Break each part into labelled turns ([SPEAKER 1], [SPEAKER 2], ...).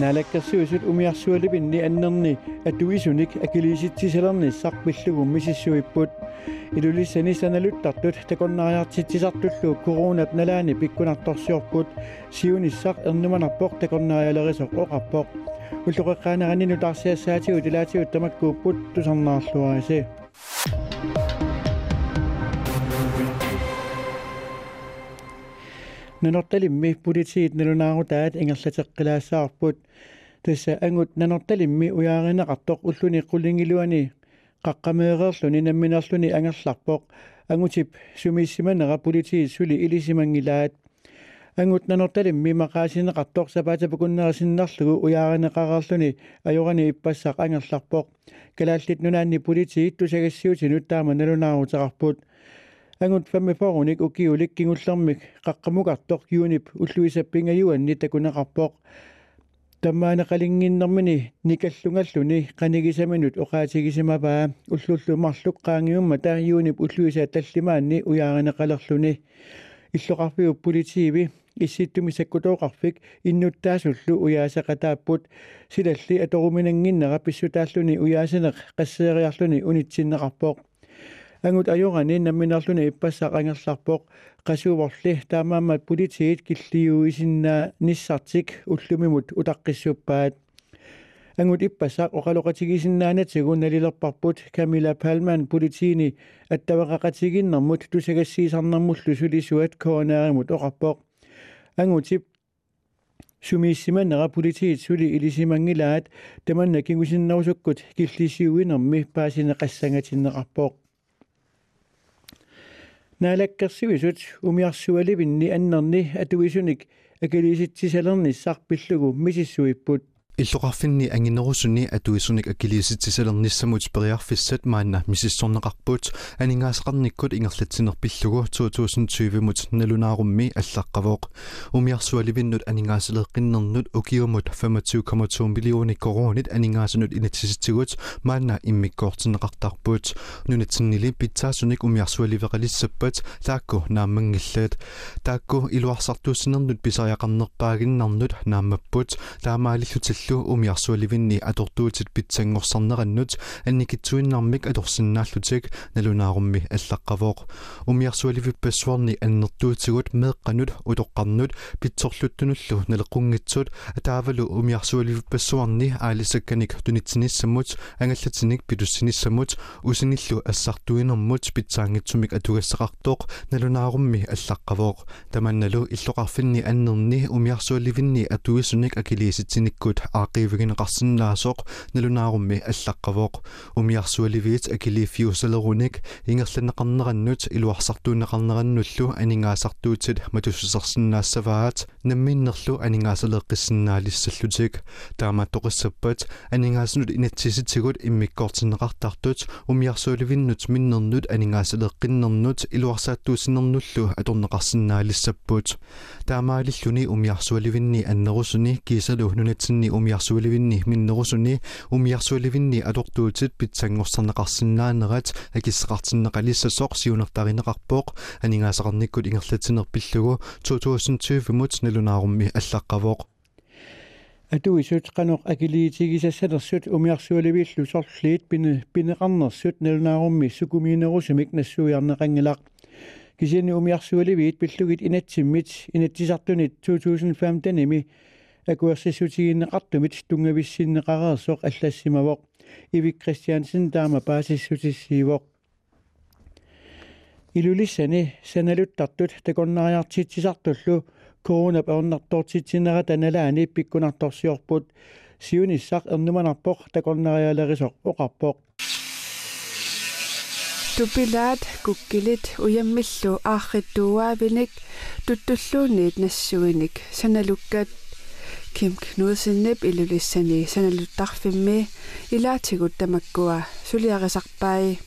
[SPEAKER 1] naalakkersuusut umiarsualipinni annerni atuisunik akiliisitsisalernissaq pillugummi sissuipput ilulissani sanaluttartut takornariartitsisartullu koronat nalaani pikkunartorsiorput siunissaq ernumanarpoq takornarialerisoq oqarpoq уллоқеққаанаранину тарсиассаатигу тилаатигу тамаккууппут тусарнаарлуариси нанорталимми политиит налунаарутаат ингерлатеққилаассаарпут тасса ангут нанорталимми уяаринеқартоқ уллуни қулингилуани қаққамеерерлуни намминерлуни ангерларпоқ ангутип сумиссиманера политиит сули илисимангилаат ангут нанорталимми мақаасинеқартоқ сапаатапакуннерасиннарлугу уяаринеқарерлуни ajorani иппассақ ангерларпоқ калааллит нунаанни политиит тусагассиутинут таама налунаарутеқарпут ангут фамми форуник укиулик кингуллэрмик. Қаққамугартоқ юунип уллуисаппингаюанни такунеқарпоқ таммаана қалингиннэрмини никаллунгаллуни қанигисаминут оқаатигисимапаа уллуллумарлук qaangiumma таа юунип уллуиса таллимаанни уяаринеқалерлуни иллоқарпиу политииви исситтуми саккутооқарфик иннуттаасуллу уяасақатааппут силалли аторуминангиннера писсутааллуни уяасанеқ қассеериарлуни унитсиннеқарпоқ ангут ajorani намминерлуни иппассаа ангерларпоқ. Qasuuvorli таамаамат политиит киллиуисиннаа ниссартик уллумимут утаққиссуппаат. Ангут иппасаақ оқалоқатигисиннаанатигу налилерпарпут. Камила палман политиини аттавақақатигиннэрмут тусагассиисарнэрмуллу сулисуат коонааримут оқарпоқ. Ангутип сумииссиманера политиит сули илисимангилаат. Таманна кигусиннарусуккут киллисиуинерми naalakkersivisut umiarsualivin ni annarni atuisunik akaliisitsisalernissaarpillugu misissuippuut
[SPEAKER 2] иллоқарфинни ангинерусуни атуисуник акилиситсисалерниссамут периарфиссат маанна мисиссорнеқарпут анингаасеқарниккут ингерлатсинерпиллугу 2020 мут налунаарумми аллаққавоқ умиарсуаливиннут анингаасалеққиннернут укиумут 25,2 миллиони коронит анингаасунут инатсиситсигут маанна иммиккоортинеқартарпут нунатсиннили питсаасуник умиарсуаливеқалиссаппат таакку нааммангиллаат таакку илуарсартууссинернут писариақарнерпаагиннарнут нааммаппут таамаалиллутилл аллу умиарсуаливинни атортуутит питсангорсарнераннут анникитсуиннармик аторсиннааллутик налунаарумми аллаққавоқ умиарсуаливиппассуарни аннертуутигут меэққанут утоққарнут питсорлуттунуллу налеққунгитсут атаавалу умиарсуаливиппассуарни аалисакканик тунитсиниссамут ангаллатиник питуссиниссамут усиниллу ассартуинермут питсаангитсумик атугассақартоқ налунаарумми аллаққавоқ таманналу иллоқарфинни аннерни умиарсуаливинни атуисуник акилиситсиниккут аақивигинеқарсинаасоқ налунаарумми аллаққавоқ умиарсуаливиит акилифиусалеруник ингерланеқарнераннут илуарсартуунеқарнераннуллу анингаасартуутит матуссерсинаассаваат намминнерлу анингаасалеққиссинаалиссаллутик таама тоқиссаппат анингаасунут инатсиситигут иммиккоортинеқартартут умиарсуаливиннут миннернут анингаасалеққиннернут илуарсааттуусинернуллу аторнеқарсинаалиссаппут таамаалиллуни умиарсуаливинни аннерусуни кисалу нунатсинни умиарсуаливинни миннерусуни умиарсуаливинни алортуутит питсангорсарнеқарсинаанерат акиссеқартиннеқалиссасоқ сиунертаринеқарпоқ анингаасақарниккут ингерлатинерпиллугу 2020 мут налунаарумми аллаққавоқ
[SPEAKER 1] атуисут канеқ акилиитигисассалерсут умиарсуаливииллу сорлиит пине пинеқарнерсут налунаарумми сукумиинерусумик нассуиарнеқангилақ кисини умиарсуаливиит пиллугит инатсиммит инатсисартунит 2015 ними акуерсиссутигиннеқартумит тунгависсиннеқареерсоқ аллассимавоқ ивик кристиансен таама паасиссутиссиивоқ илулиссани саналуттартут такорнариартитсисартуллу корона паорнартортитсинера таналаани пиккунарторсиорпут сиуниссақ эрнуманарпоқ такорнариалерисоқ оқарпоқ
[SPEAKER 3] тупилаат куккилит уяммиллу аарритуаавиник туттуллуунниит нассуиник саналуккат Kim Knudsenip ilulissani sanaluttarfimmi ilaatigut tamakkua suliarisarpai.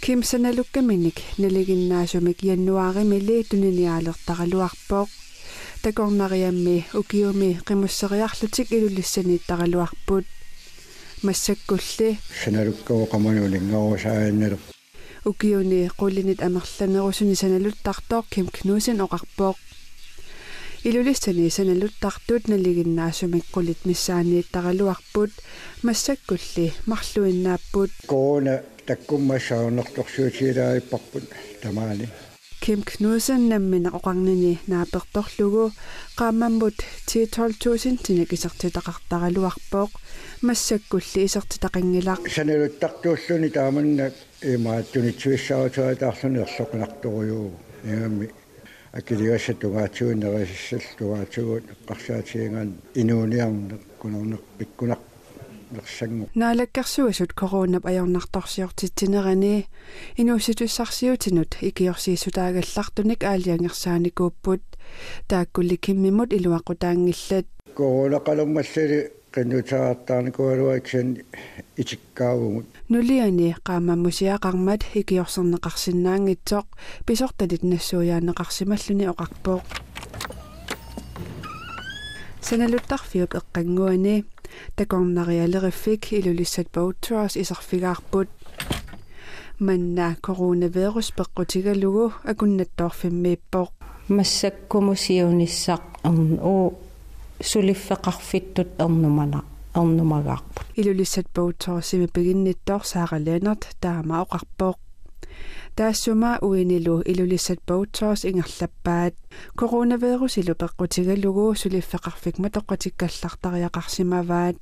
[SPEAKER 3] Kim sanalukkamminik naliginnaasumik jannuaarimili tuniniaalertaraluarpoq takornariammi ukiumi qimusseriarlutik ilulissani taraluarput. Массаккулли
[SPEAKER 4] саналуккавоқамануулингаарусааинналу
[SPEAKER 3] укиуни qullinit amerlanerusuni sanaluttартоо Kim Knudsen oqarpoq илулиссани саналуттартут налигиннаасумиккулит миссаанииттаралуарпут массаккулли марлуиннааппут.
[SPEAKER 4] Коона таккуммассаарнерторсуутилааиппарпут тамаани.
[SPEAKER 3] Kim Knudsen nammina oqarnini naapertorlugu qaammammut 12000 tinak isartitaqartaraluarpooq массаккулли исертитақингилаа
[SPEAKER 4] саналуттартууллуни тааманна имааттунитсуиссаутуатаарлуни ерлоқинарторюу ингамми акилигаша тугаатсуиннерисссал тугаатсугут эққарсаатиингаан инууниарне кунернеқ пиккунақ нерсангу
[SPEAKER 3] наалаккарсуасут коронап аёрнарторсиортитсинерани инууситуссарсиутинут икиорсиисутаагаллартуник аалиангерсааникууппут. Тааккулли киммимут илуақутаангиллат.
[SPEAKER 4] Корона қалуммассали qinnuutaraartaarnikualuaksan itikkaavumut
[SPEAKER 3] нулиани qaamammusiaqarmat ikiorserneqarsinnaangitsoq pisortalit nassuuyaanneqarsimalluni oqarpooq саналуттарфиуп эққангуани такорнариалериффик илулиссат боутуарс исарфигаарпут манна коронавирус пеққутигалугу акуннаттоорфиммииппоқ
[SPEAKER 5] массаккумусиунissaq уу сулиффеқарфиттут эрнумана эрнумагаарпут
[SPEAKER 3] илулиссат боутуарсими пигинниттоор сааралианерт таама оқарпооқ таассума уинилу илулиссат боутуарс ингерлаппаат коронавирус илу пеққутигалугу сулиффеқарфик матоққатиккаллартариақарсимаваат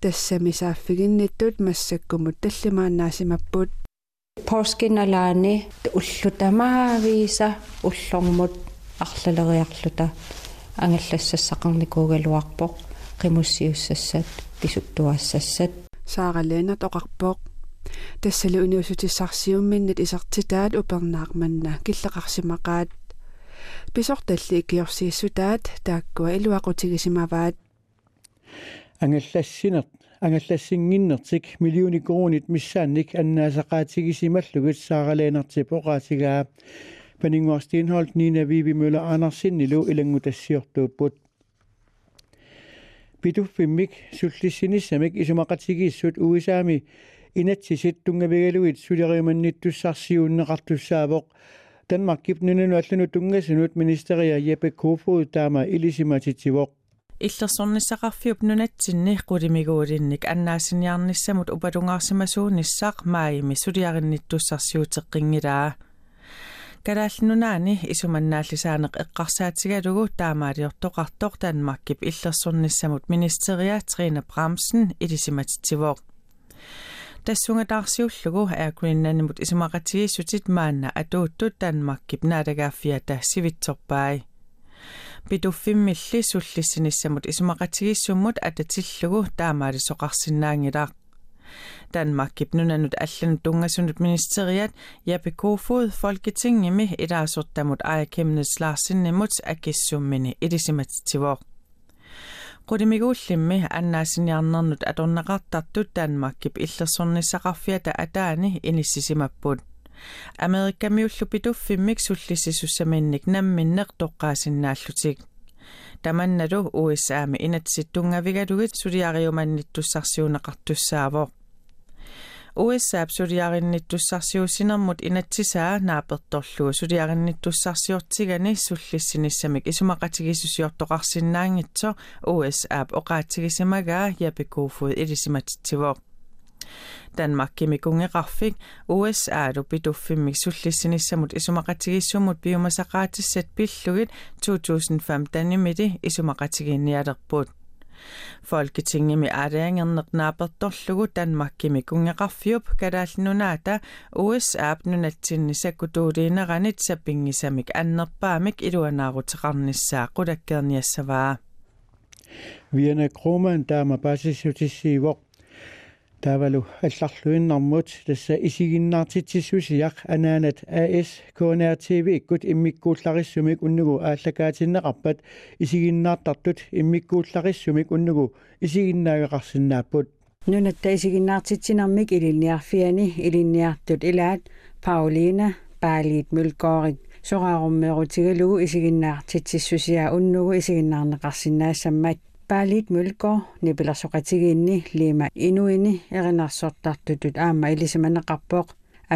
[SPEAKER 3] тассами сааффигинниттут массаккумут таллимаанаасимаппут
[SPEAKER 5] поскиналаани уллутамаавииса уллормут арлалериарлута ангаллассассақарникуугалуарпоқ қимуссиуссассат писуттуассассат
[SPEAKER 3] сааралианат оқарпооқ тассали униусутиссарсиумминнат исартитаат упернаақманна киллеқарсимақаат писорталли икиорсииссутаат тааккуа илуақутигисимаваат
[SPEAKER 1] ангаллассинер ангаллассингиннертик миллиони кроонит миссаанник аннаасақаатигисималлугит сааралианерти поqaатигаа панингуарстиинхолт нина виви мøller анерсиннилу илангутассиортууппут питуффиммик суллиссиниссамик исумақатигииссут уисаами инатсисит тунгавигалуит сулериманниттуссарсиууннеқартуссаавоқ Danmark gib nunu allunu tungasunut ministeria Jeppe Kofod taama ilisimatitsivоq
[SPEAKER 6] иллерсорниссақарфиуп нунатсинни qulимигуулинник аннаасиниарнissamут упалунгаарсимасуунissaaq маими сулиаринниттуссарсиутеққингилаа калааллунунаани исуманнааллисаанеқ эққарсаатигалугу таамаалиортоқартоқ Danmarkip иллерсорниссамут министериа Трine Bramsen илисиматитсивоқ тассунgatаарсиуллугу аакуиннанимут исумақатигиссутит маанна атууттут Danmarkip наалагааффиата сивитсорпаи питуффиммилли суллиссиниссамут исумақатигиссуммут ататиллугу таамаали соқарсинаангилаа Danmark nunanut allanut tungasunut ministeriat Jeppe Kofod Folketingimi ilaasortamut aajakemnes Larsinnimut akissummini ilisimatitivoq qudimiguullimmi annaasiniarnernut atornaqartartut Danmarkip illersornissaqarfiata ataani inissisimapпут Amerikamiullu pituffimmik sullissisussamiinnik namminneq toqqaasinnaallutик таманналу USA-ми инатситтунгаvigalugit сулиариуманниттуссарсиунеқартуссаавоо USA сулиаринниттуссарсиуссинермут инатсисаа нааперторлугу сулиаринниттуссарсиортигани суллиссиниссамик исумақатигисусиортоқарсинаангитсо USA оқаатигисимагаа япикууфуд илисиматитсивоо Danmark kimikungеқарфик USA-лу питуффиммик суллиссинissamут исумақатигиссумут биумасақаатиссат пиллугит 2005 танимили исумақатигинниалерпут Folketingimi aariangernernapertorlugu Danmarkimi kungaqarfiup kalaallunaata USAp nunatsinnisakutuuliineranit sapingisamik annerpaamik iluanaaruteqarnissaa qulakkeerniassavaa
[SPEAKER 1] Vierne Kroman, der er mig bare til sidst sige, hvor таавалу алларлуиннармут тасса исигиннаартитсиссусиақ анаанат АС КНРТВ иккут иммиккууллариссумик уннугу ааллакаатиннеқарпат исигиннаартартут иммиккууллариссумик уннугу исигиннаагеқарсинааппут
[SPEAKER 7] нунатта исигиннаартитсинармик илинниарфиани илинниартут илаат паулина паалиит мулкоорит сорааруммеерутигалугу исигиннаартитсиссусиа уннугу исигиннаарнеқарсинаассаммат паалит мулко нипиларсоқатигиинни лима инуини эринарсортартутут аама илисиманеқарпоқ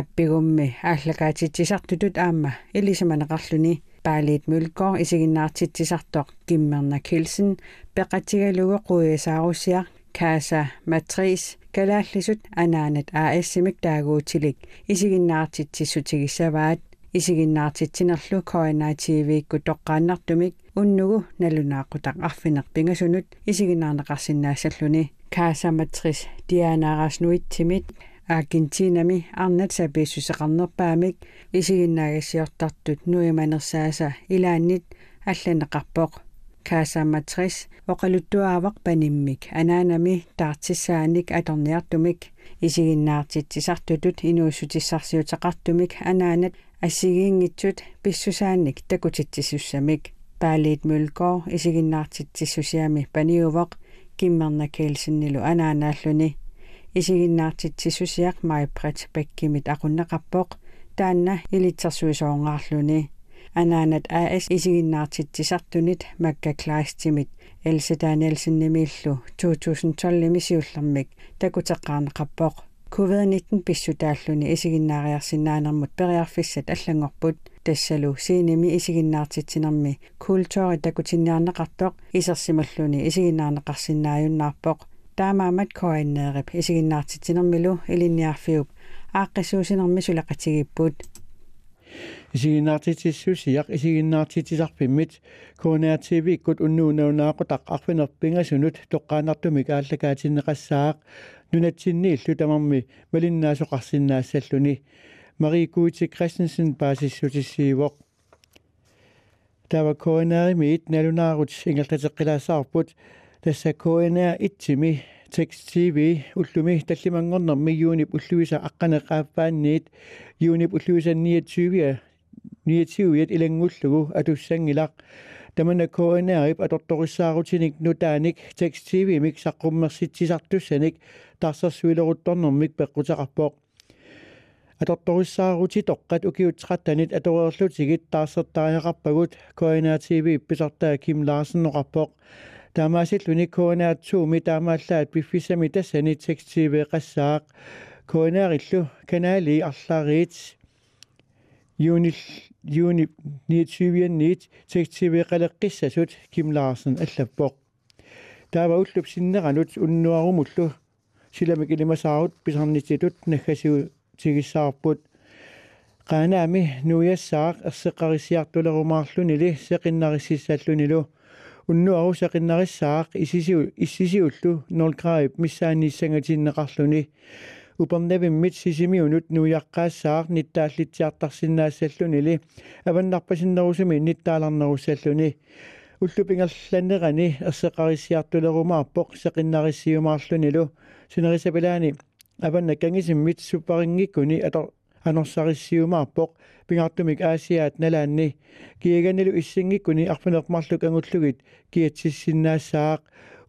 [SPEAKER 7] аппигумми ааллакаатитсисартутут аама илисиманеқарлүни Paalit Mølgaard isiginnaartitsisartoq Kimmerna Kilsen peqatigalugu quisaarussiaq Casa Matrice kalaallisut anaanat AS-imik taaguutilik isiginnaartitsissutigisavaat isiginnaartitsinerlu Koina TV-kku toqqaannartumik unnugu nalunaaqutaq arfineq pingasunut isiginnaarneqarsinnaassalluni Casa Matrice Dianaarasnuitsimit Argentinami arnat sapiissuseqarnerpaamik isiginnaaгассиортартут нуиманерсааса илааннит алланеқарпоқ каасааматрис оқалуттуаавақ паниммик анаанами таартиссааник аторниартумик исигиннаартитсисартутут инууссутиссарсиутеқартумик анаанат ассигиингитсут писсусааник такутитсиссамик паалиит мулкоо исигиннаартитсиссусиами паниувақ киммерна кеэлсиннилу анаанааллуни исигиннаартитсиссусиақ майпрат паккимит aqunneqarpoq таанна илитсерсуисоонгаарлуни анаанат аас исигиннаартитсисартунит маккаклаастимит элса таанелсиннимииллу 2012 мисиуллермик такутеққарнеқарпоқ covid-19 писсутааллуни исигиннаариарсинаанермут периарфиссат аллангорпут тассалу сииними исигиннаартитсинерми культури такутинниарнеқартоқ исерсималлуни исигиннаарнеқарсинааюннаарпоқ таамаамат коиннеерип исигиннаартитсинермилу илинниарфиуп ааққисуусинерми сулақатигиппут
[SPEAKER 1] исигиннаартитиссусиақ исигиннаартитисарпиммит коонаативи иккут уннуунаунаақутақ арфинерпингасунут тоққаанартумик ааллакаатиннеқассаақ нунатсиннииллу тамарми малиннаасоқарсиннаассаллуни мари куути кристенсен баасиссутиссиивоқ тава коонааримиит налунаарут ингалтатеққилаассаарпут тасса коонаа итсими текст тв уллуми таллимангорнерми юунип уллуиса аққанеқааппаанниит юунип уллуиса 29 29 илангуллугу атуссангилақ тамана коонаарип аторториссаарутиник нутааник текст тв мик саққуммерситсисартуссаник тарсерсуилерутторнэрмик пеққутеқарпоқ аторториссаарути тоққат укиутсеқаттанит аторерлутигит таарсертариақарпагут коонаа тв ипписартаа ким лаарсенноқарпоқ таамаасиллуни коонааtsуumi таамааллаат пиффисами тассани текст тв қассаақ коонаариллу канаали арлаариит юнил юни 29 нит текст тв қалеққиссасут ким лаарсен аллаппоқ таава уллуп синнеранут уннуарумуллу силамик илимасаарут писарнититут наггасиу тигиссаарпут qanaami nuiassaaq erseqqarisiartulerumаарlunili seqinnaриссаллунилу уннуару seqinnarissaaq isisiu issisiullu nolgraip missaaniissangatiinneqarluni upernavimmit sisimiunut nuiaqqaassaaq nittaallitiartarsinnaassallunili avannarpasinnerusumi nittaalarnerussalluni уллупингалланнерани ерсеқарисиартулеруmaarpoq seqinnaриссиумаарлунилу синерисапилаани аванна кангисиммит суппарингиккуни атор анорсариссиумаарпоқ пингаартумик аасиаат налаанни киаганилу иссингиккуни арфинеқмарлук ангуллугит киатсиссиннаассаақ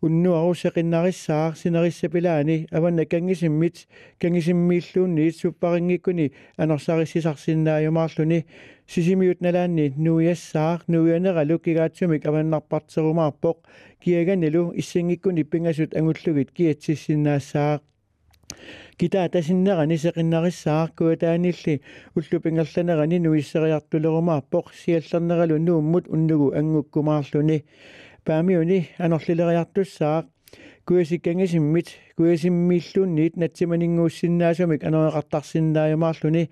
[SPEAKER 1] уннуару сеқиннариссаар синериссапилаани аванна кангисиммит кангисиммииллуунниит суппарингиккуни анорсариссисарсиннааюмаарлуни сисимиут налаанни нуиассаар нуианералу кигаатсумик аваннарпартсерумаарпоқ киаганилу иссингиккуни пингасут ангуллугит киатсиссиннаассаақ китаа тасиннерани сеқиннариссаақкуа таанилли уллупингерланерани нуиссериартулерумаарпоқ сиаллернералу нууммут уннугу ангуккумаарлуни паамиуни анерлилериартуссаақ куасиккангисиммит куасиммииллуунниит натсиманингууссиннаасумик анеқартарсиннааюмаарлуни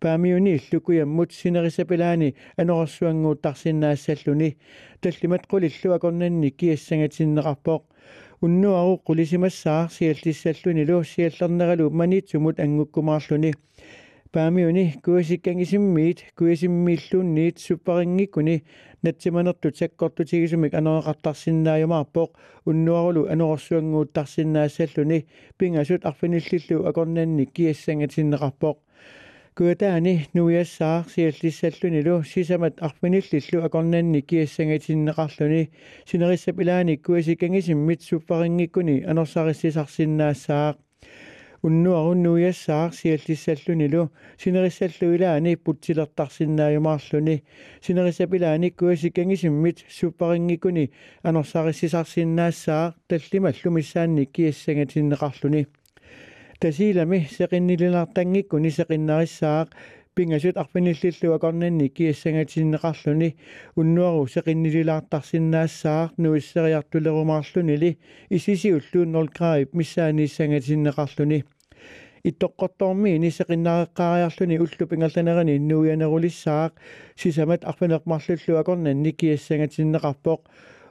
[SPEAKER 1] паамиуни иллукуяммут синерисапилаани анерсуангууттарсиннаассаллуни таллимат қулиллу акорнанни киассангатиннеқарпоқ уннуару qulisimassаар сиаллиссаллунилу сиаллернералу манитсумут ангуккумаарлуни. Паамиуни куасиккангисиммиит куасиммииллуунниит суппарингиккуни натсиманерту саккортутигисумик анеқартарсиннааюмаарпоқ уннуарулу анерсуангууттарсиннаассаллуни пингасут арфиниллиллу акорнанни киассангатиннеқарпоқ куатаани нуиассаар сиаллиссаллунилу сисамат арфиниллиллу акорнанни киассангатиннеқарлуни синериссапилаани куасикангисиммит суппарингиккуни анерсариссисарсиннаассаақ уннуару нуиассаар сиаллиссаллунилу синериссаллуилаани путсилертарсиннааюмаарлуни синериссапилаани куасикангисиммит суппарингиккуни анерсариссисарсиннаассаақ таллималлу миссаанни киассангатиннеқарлуни тасилами сеқиннилинартангиккуни сеқиннарissаақ пингасут арпиниллиллуа корнанни киассангатиннеқарлүни уннуару сеқиннилилаартарсиннаассаар нуиссериартулерумаарлунили исисиуллуун 0 градип миссаанииссангатиннеқарлүни иттоққортоорми нисеқиннаареққаариарлүни уллу пингалланерани нуианерулиссаақ сисамат арпинеқмарлуллуа корнанни киассангатиннеқарпоқ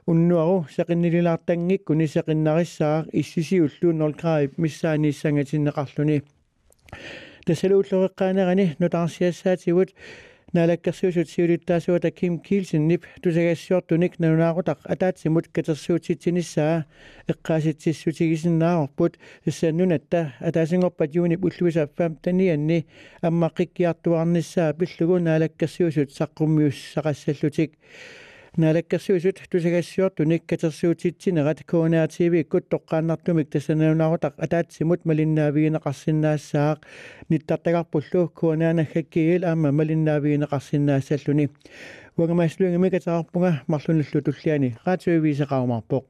[SPEAKER 1] уннуару сеқиннилилаартангикку нисеқиннариссаақ иссисиуллуун 0 градип миссаанииссангатиннеқарлүни тасалууллереққаанерани нутаарсиассаатигут налаккерсуусут сиулиттаасуата ким килсиннип тусагассуартуник нанунаагутақ атаатсимут катерсуутитсиниссаа эққааситсиссутигисиннаарпут тассааннунатта атаасингорпат юунип уллуисааппаам танианни аммаққиккиартуарниссаа пиллугу налаккерсуусут саққуммиус сақассаллутик налаккерсуисут тусагассуартуник катерсуутитсинерат коонаативиккут тоққааннартумик тассананунаарутақ атаатсимут малиннаавигинеқарсинаассаақ ниттартагарпуллу коонаанаггаккигил аама малиннаавигинеқарсинаассаллуни уангамааслунгами катаарпунга марлуналлу туллиани раатиувисеқарумарпоқ